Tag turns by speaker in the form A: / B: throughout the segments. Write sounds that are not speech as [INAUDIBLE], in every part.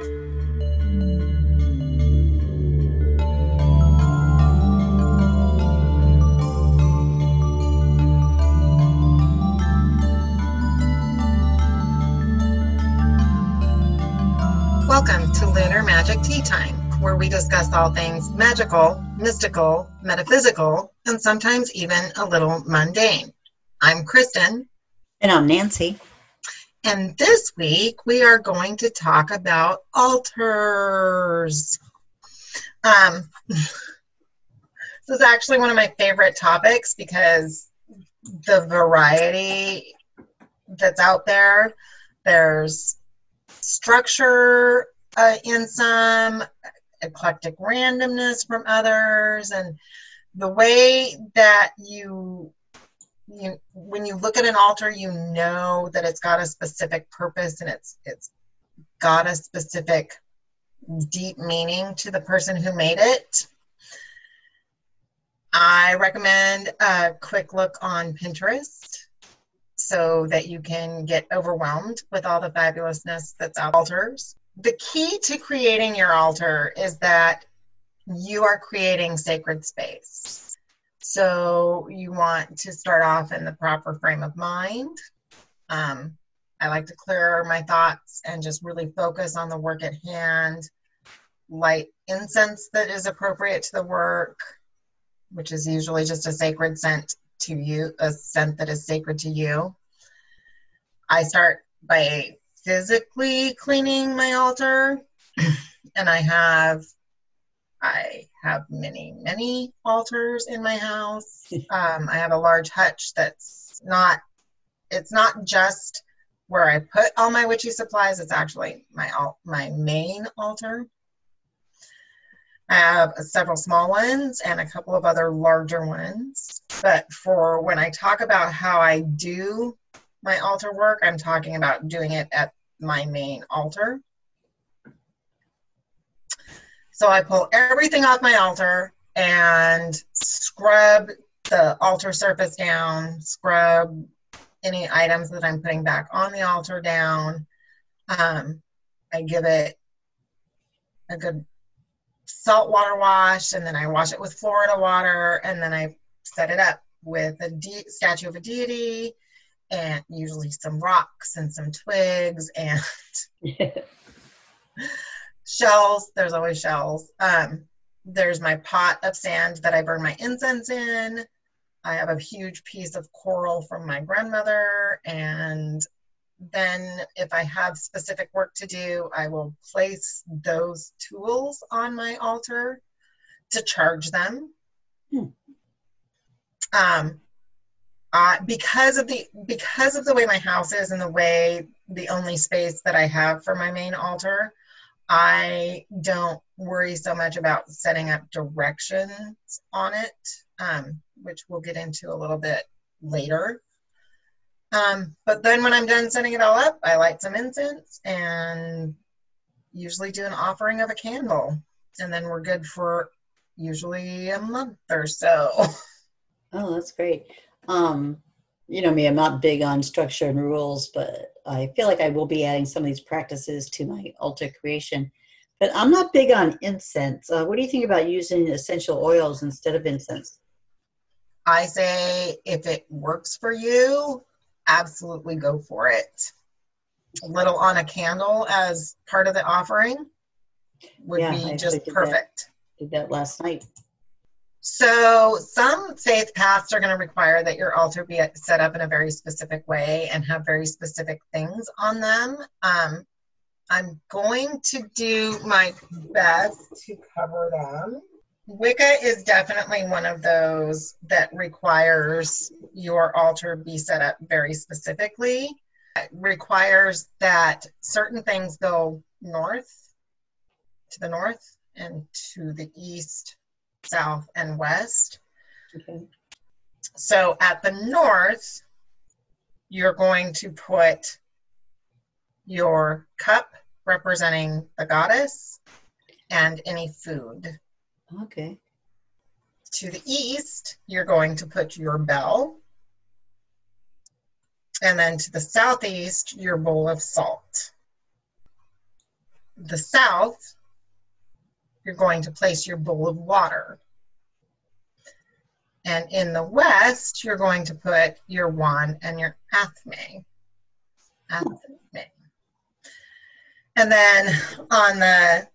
A: Welcome to Lunar Magic Tea Time, where we discuss all things magical, mystical, metaphysical, and sometimes even a little mundane. I'm Kristen.
B: And I'm Nancy.
A: And this week we are going to talk about altars. Um, [LAUGHS] this is actually one of my favorite topics because the variety that's out there, there's structure uh, in some, eclectic randomness from others, and the way that you you when you look at an altar, you know that it's got a specific purpose and it's it's got a specific deep meaning to the person who made it. I recommend a quick look on Pinterest so that you can get overwhelmed with all the fabulousness that's out altars. The key to creating your altar is that you are creating sacred space. So you want to start off in the proper frame of mind. Um, I like to clear my thoughts and just really focus on the work at hand, light incense that is appropriate to the work, which is usually just a sacred scent to you, a scent that is sacred to you. I start by physically cleaning my altar, and I have I have many many altars in my house. [LAUGHS] Um, I have a large hutch that's not it's not just where I put all my witchy supplies. It's actually my my main altar. I have several small ones and a couple of other larger ones. But for when I talk about how I do my altar work. I'm talking about doing it at my main altar. So I pull everything off my altar and scrub the altar surface down, scrub any items that I'm putting back on the altar down. Um, I give it a good salt water wash and then I wash it with Florida water and then I set it up with a de- statue of a deity and usually some rocks and some twigs and [LAUGHS] [LAUGHS] shells. There's always shells. Um, there's my pot of sand that I burn my incense in. I have a huge piece of coral from my grandmother. And then, if I have specific work to do, I will place those tools on my altar to charge them. Hmm. Um, uh, because of the because of the way my house is and the way the only space that I have for my main altar, I don't worry so much about setting up directions on it, um, which we'll get into a little bit later. Um, but then when I'm done setting it all up, I light some incense and usually do an offering of a candle, and then we're good for usually a month or so. [LAUGHS]
B: Oh, that's great. Um, you know me, I'm not big on structure and rules, but I feel like I will be adding some of these practices to my altar creation. But I'm not big on incense. Uh, what do you think about using essential oils instead of incense?
A: I say if it works for you, absolutely go for it. A little on a candle as part of the offering would yeah, be just did perfect.
B: That, did that last night.
A: So, some faith paths are going to require that your altar be set up in a very specific way and have very specific things on them. Um, I'm going to do my best to cover them. Wicca is definitely one of those that requires your altar be set up very specifically. It requires that certain things go north, to the north, and to the east south, and west. Okay. So at the north, you're going to put your cup representing the goddess and any food.
B: Okay.
A: To the east, you're going to put your bell. And then to the southeast, your bowl of salt. the south, you're going to place your bowl of water. And in the west, you're going to put your wand and your athame. athame. And then on the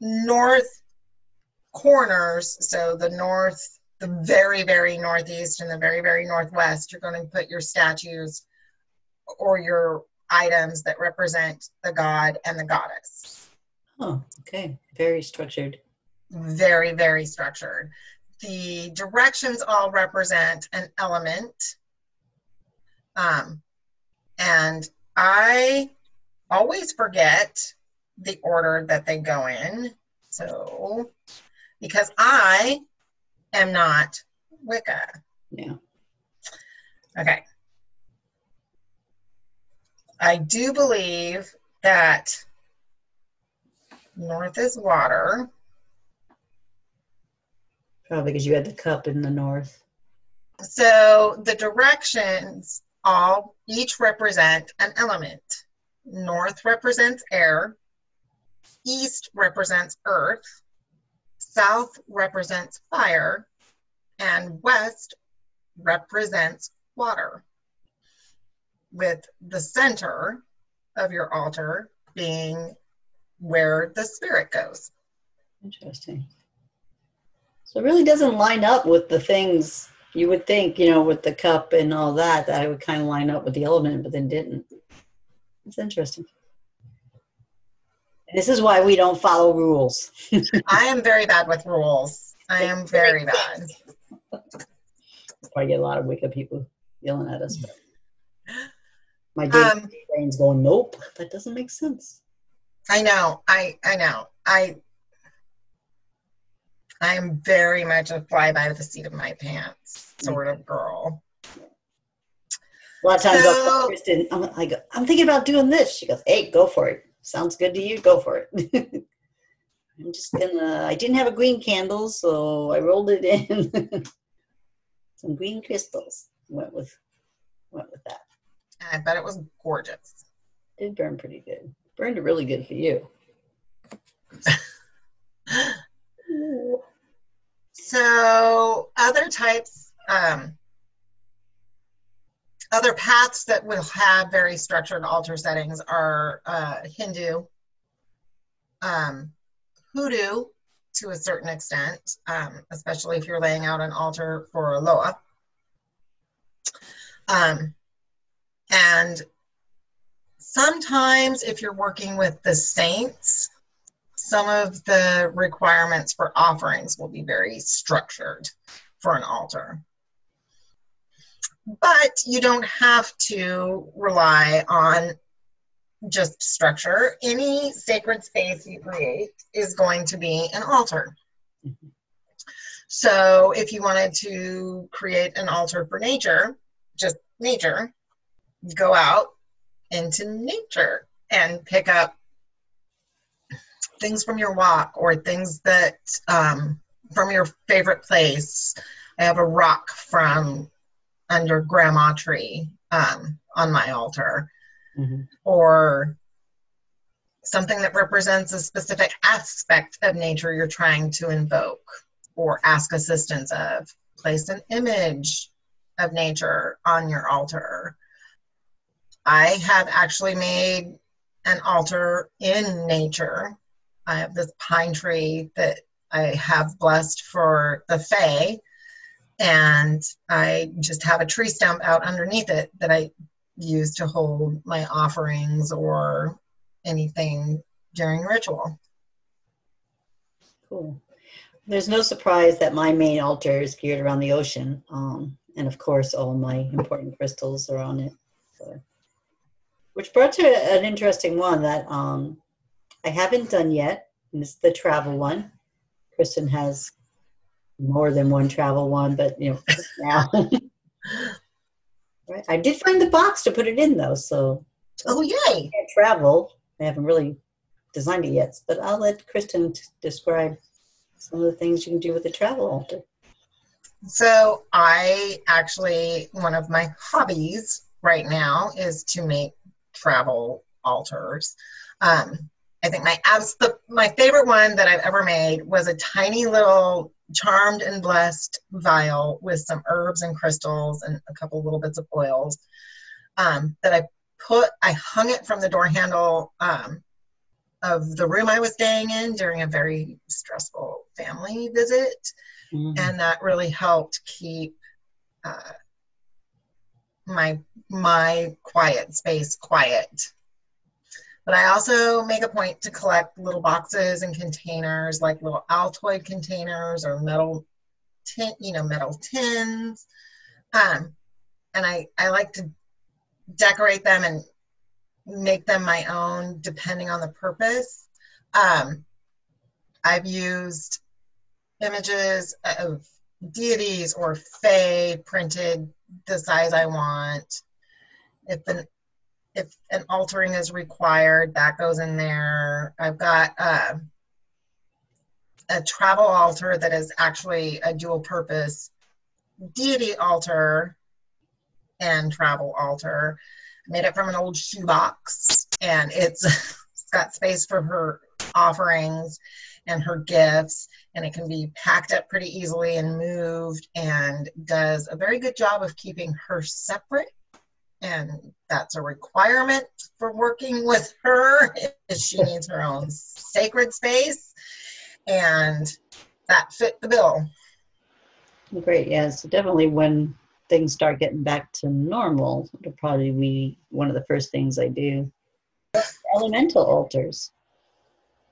A: north corners, so the north, the very, very northeast and the very, very northwest, you're going to put your statues or your items that represent the god and the goddess.
B: Oh, okay. Very structured.
A: Very, very structured. The directions all represent an element. Um, and I always forget the order that they go in. So, because I am not Wicca.
B: Yeah.
A: Okay. I do believe that north is water.
B: Probably because you had the cup in the north.
A: So the directions all each represent an element. North represents air, east represents earth, south represents fire, and west represents water. With the center of your altar being where the spirit goes.
B: Interesting. So it really doesn't line up with the things you would think, you know, with the cup and all that, that it would kind of line up with the element, but then didn't. It's interesting. This is why we don't follow rules. [LAUGHS]
A: I am very bad with rules. I am very [LAUGHS] bad.
B: I get a lot of Wicca people yelling at us. But [LAUGHS] my
A: Um,
B: brain's going, nope, that doesn't make sense.
A: I know. I I know. I I am very much a fly by the seat of my pants sort of girl.
B: A lot of times I'll
A: So-
B: Kristen, I'm, I go, I'm thinking about doing this. She goes, hey, go for it. Sounds good to you. Go for it. [LAUGHS] I'm just gonna, I didn't have a green candle, so I rolled it in. [LAUGHS] Some green crystals. Went with, went with that.
A: And I bet it was gorgeous.
B: Did burn pretty good. Burned really good for you. [LAUGHS]
A: So other types, um, other paths that will have very structured altar settings are uh, Hindu, um, Hoodoo to a certain extent, um, especially if you're laying out an altar for a Loa. Um, and sometimes if you're working with the saints, some of the requirements for offerings will be very structured for an altar. But you don't have to rely on just structure. Any sacred space you create is going to be an altar. So if you wanted to create an altar for nature, just nature, go out into nature and pick up things from your walk or things that um, from your favorite place. I have a rock from under grandma tree um, on my altar,
B: Mhm.
A: or something that represents a specific aspect of nature you're trying to invoke or ask assistance of. Place an image of nature on your altar. I have actually made an altar in nature. I have this pine tree that I have blessed for the Fae, and I just have a tree stump out underneath it that I use to hold my offerings or anything during ritual.
B: Cool. There's no surprise that my main altar is geared around the ocean. Um, and of course, all my important crystals are on it. Which brought to an interesting one that um, I haven't done yet. It's the travel one. Kristen has more than one travel one, but you know, [LAUGHS] now. [LAUGHS] right. I did find the box to put it in though, so
A: Oh, yay!
B: can't travel. I haven't really designed it yet, but I'll let Kristen t- describe some of the things you can do with the travel altar.
A: So, I actually, one of my hobbies right now is to make travel altars. Um, I think my abs the, my favorite one that I've ever made was a tiny little charmed and blessed vial with some herbs and crystals and a couple little bits of oils um, that I put. I hung it from the door handle um, of the room I was staying in during a very stressful family visit, mm-hmm. and that really helped keep uh, my my quiet space quiet but I also make a point to collect little boxes and containers, like little Altoid containers or metal tin, you know, metal tins. Um, and I, I like to decorate them and make them my own depending on the purpose. Um, I've used images of deities or fae printed the size I want. If an if an altering is required, that goes in there. I've got uh, a travel altar that is actually a dual purpose deity altar and travel altar. I made it from an old shoebox and it's, [LAUGHS] it's got space for her offerings and her gifts and it can be packed up pretty easily and moved and does a very good job of keeping her separate. And that's a requirement for working with her [LAUGHS] is she needs her own sacred space. And that fit the bill.
B: Great yeah so definitely when things start getting back to normal it'll probably be one of the first things i do. Elemental altars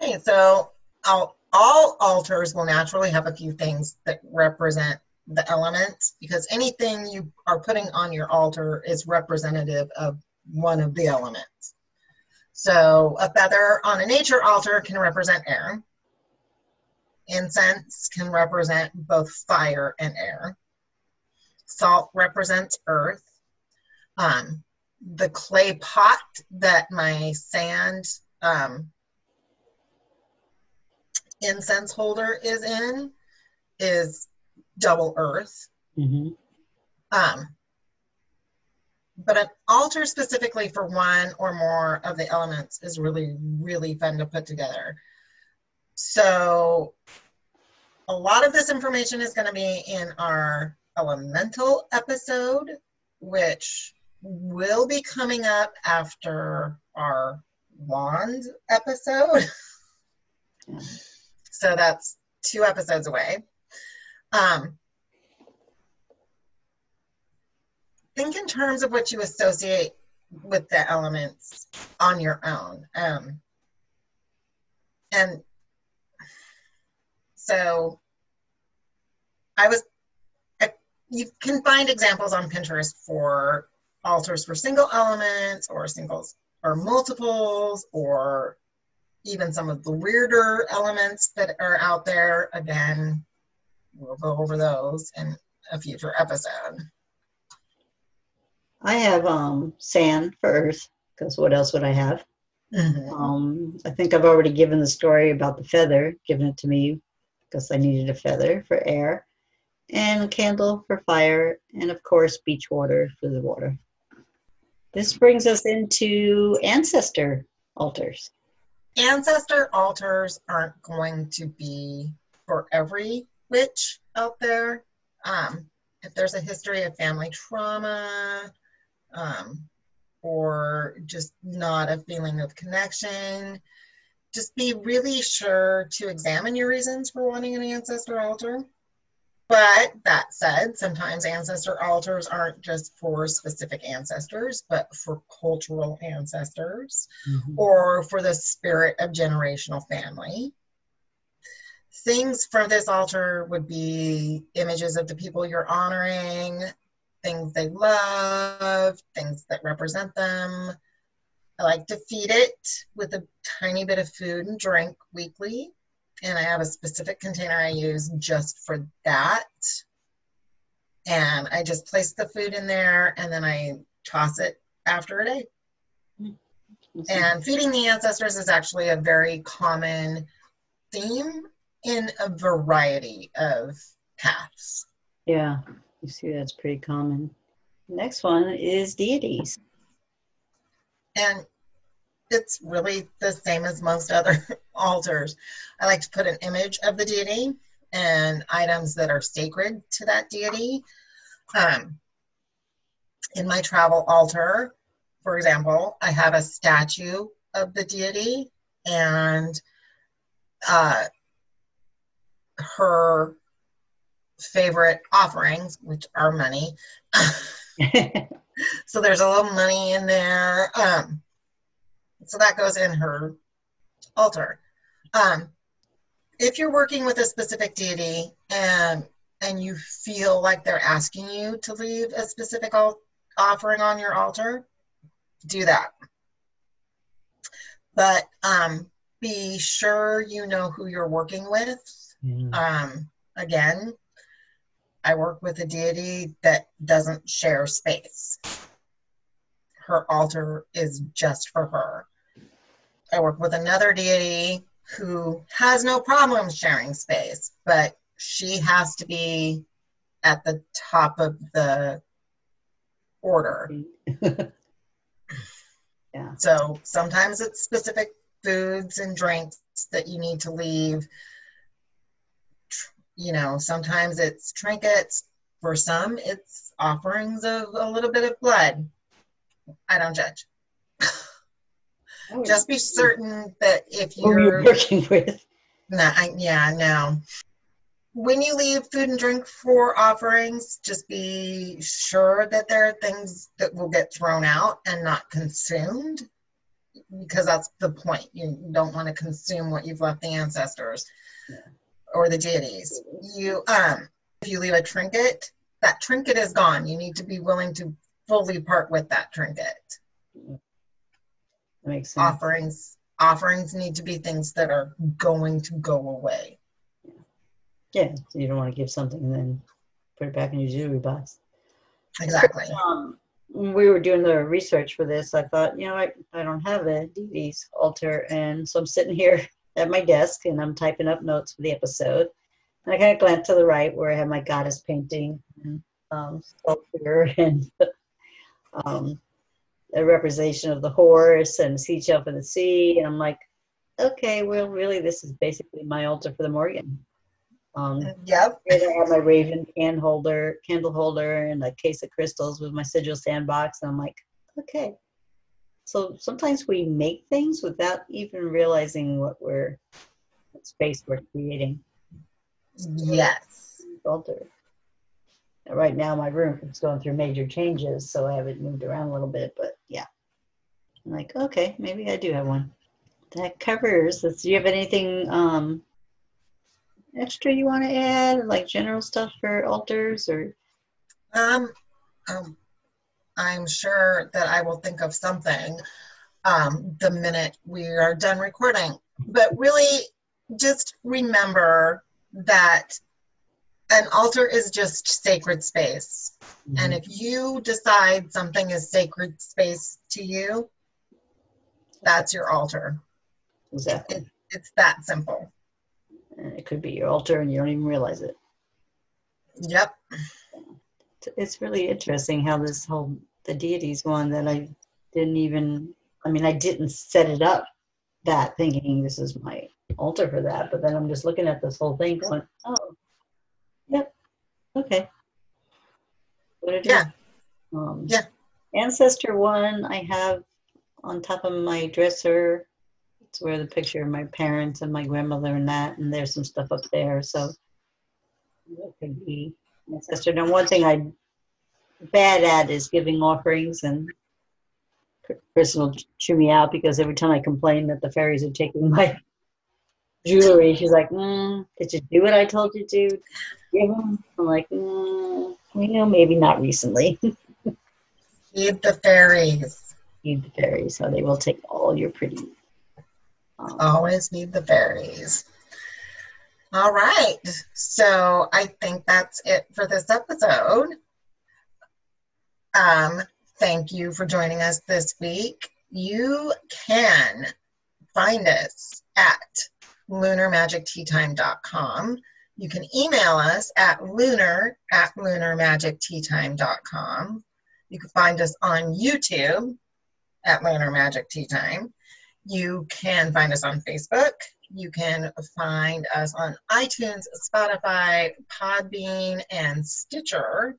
A: okay so all, all altars will naturally have a few things that represent the elements because anything you are putting on your altar is representative of one of the elements. So a feather on a nature altar can represent air. Incense can represent both fire and air. Salt represents earth. Um, the clay pot that my sand um, incense holder is in is double earth. Mm-hmm. Um, but an altar specifically for one or more of the elements is really, really fun to put together. So a lot of this information is going to be in our elemental episode, which will be coming up after our wand episode. So that's two episodes away. Um, think in terms of what you associate with the elements on your own. Um, and so I was, you can find examples on Pinterest for altars for single elements or singles or multiples or even some of the weirder elements that are out there. Again, we'll go over those in a future episode.
B: I have um, sand for earth because what else would I have? Mm-hmm. Um, I think I've already given the story about the feather, given it to me because I needed a feather for air, and a candle for fire, and of course, beach water for the water. This brings us into ancestor altars.
A: Ancestor altars aren't going to be for every witch out there. Um, if there's a history of family trauma um, or just not a feeling of connection, just be really sure to examine your reasons for wanting an ancestor altar. But that said, sometimes ancestor altars aren't just for specific ancestors, but for cultural ancestors mm-hmm. or for the spirit of generational family things for this altar would be images of the people you're honoring, things they love, things that represent them. I like to feed it with a tiny bit of food and drink weekly. And I have a specific container I use just for that. And I just place the food in there and then I toss it after a day. And feeding the ancestors is actually a very common theme in a variety of paths.
B: Yeah, you see that's pretty common. Next one is deities.
A: And it's really the same as most other [LAUGHS] altars. I like to put an image of the deity and items that are sacred to that deity. Um, in my travel altar, for example, I have a statue of the deity and uh, her favorite offerings, which are money. [LAUGHS] [LAUGHS] so there's a little money in there. Um, so that goes in her altar. Um, if you're working with a specific deity and and you feel like they're asking you to leave a specific al- offering on your altar, do that. But um, be sure you know who you're working with. Mm. Um, again, I work with a deity that doesn't share space. Her altar is just for her. I work with another deity who has no problem sharing space, but she has to be at the top of the order. [LAUGHS] yeah. So sometimes it's specific foods and drinks that you need to leave. You know, sometimes it's trinkets. For some, it's offerings of a little bit of blood. I don't judge. Oh, Just be certain that if you're,
B: you're working with.
A: Nah, I, yeah, no. When you leave food and drink for offerings, just be sure that there are things that will get thrown out and not consumed because that's the point. You don't want to consume what you've left the ancestors yeah. or the deities. You um if you leave a trinket, that trinket is gone. You need to be willing to fully part with that trinket.
B: That makes sense.
A: Offerings offerings need to be things that are going to go away.
B: Yeah, so you don't want to give something and then put it back in your jewelry box.
A: Exactly.
B: Um, when we were doing the research for this, I thought, you know, I, I don't have a DV's altar. And so I'm sitting here [LAUGHS] at my desk and I'm typing up notes for the episode. And I kind of glance to the right where I have my goddess painting [LAUGHS] and um, sculpture and um, a representation of the horse and sea seashell for the sea. And I'm like, okay, well, really, this is basically my altar for the Morrigan. Um,
A: yep.
B: I have my Raven can holder, candle holder, and a case of crystals with my sigil sandbox. And I'm like, okay. So sometimes we make things without even realizing what we're, what space we're creating.
A: Yes.
B: Altar. Right now, my room is going through major changes, so I haven't moved around a little bit. But yeah, I'm like, okay, maybe I do have one. That covers. this. Do you have anything um, extra you want to add, like general stuff for altars or?
A: Um, um, I'm sure that I will think of something um, the minute we are done recording. But really, just remember that an altar is just sacred space. Mm-hmm. And if you decide something is sacred space to you, that's your altar.
B: Exactly. It,
A: it's that simple.
B: And it could be your altar and you don't even realize it.
A: Yep.
B: It's really interesting how this whole the deities one that I didn't even I mean I didn't set it up that thinking this is my altar for that, but then I'm just looking at this whole thing going, Oh, okay.
A: yeah.
B: Um,
A: yeah.
B: Ancestor one I have on top of my dresser it's where the picture of my parents and my grandmother and that, and there's some stuff up there. So that could be ancestor. Now, one thing I'm bad at is giving offerings, and Kristen will chew me out because every time I complain that the fairies are taking my [LAUGHS] jewelry, she's like, mm, "Did you do what I told you to?" I'm like, mm, you know, maybe not recently. [LAUGHS]
A: Feed the fairies.
B: Feed the fairies, so they will take all your pretty
A: Always need the fairies. All right. So I think that's it for this episode. Um, thank you for joining us this week. You can find us at lunarmagicteatime.com. You can email us at lunar at lunarmagicteatime.com. You can find us on YouTube at Lunar Magic Tea Time. You can find us on Facebook. You can find us on iTunes, Spotify, Podbean, and Stitcher.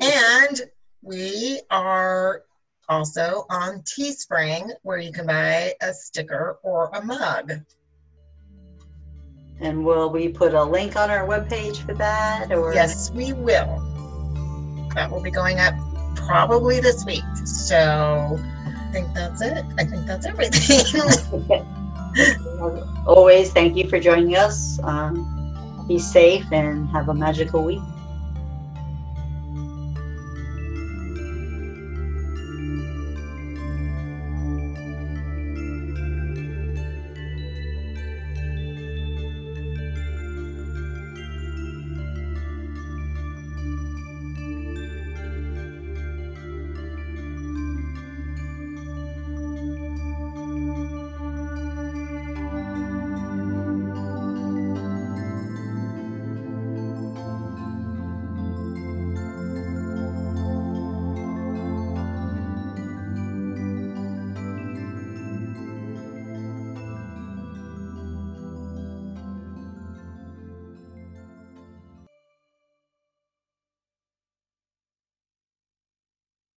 A: And we are also on Teespring, where you can buy a sticker or a mug.
B: And will we put a link on our webpage for that? Or
A: Yes, we will. That will be going up probably this week. So I think that's it. I think that's everything. [LAUGHS] [LAUGHS]
B: Always, thank you for joining us. Um, be safe and have a magical week.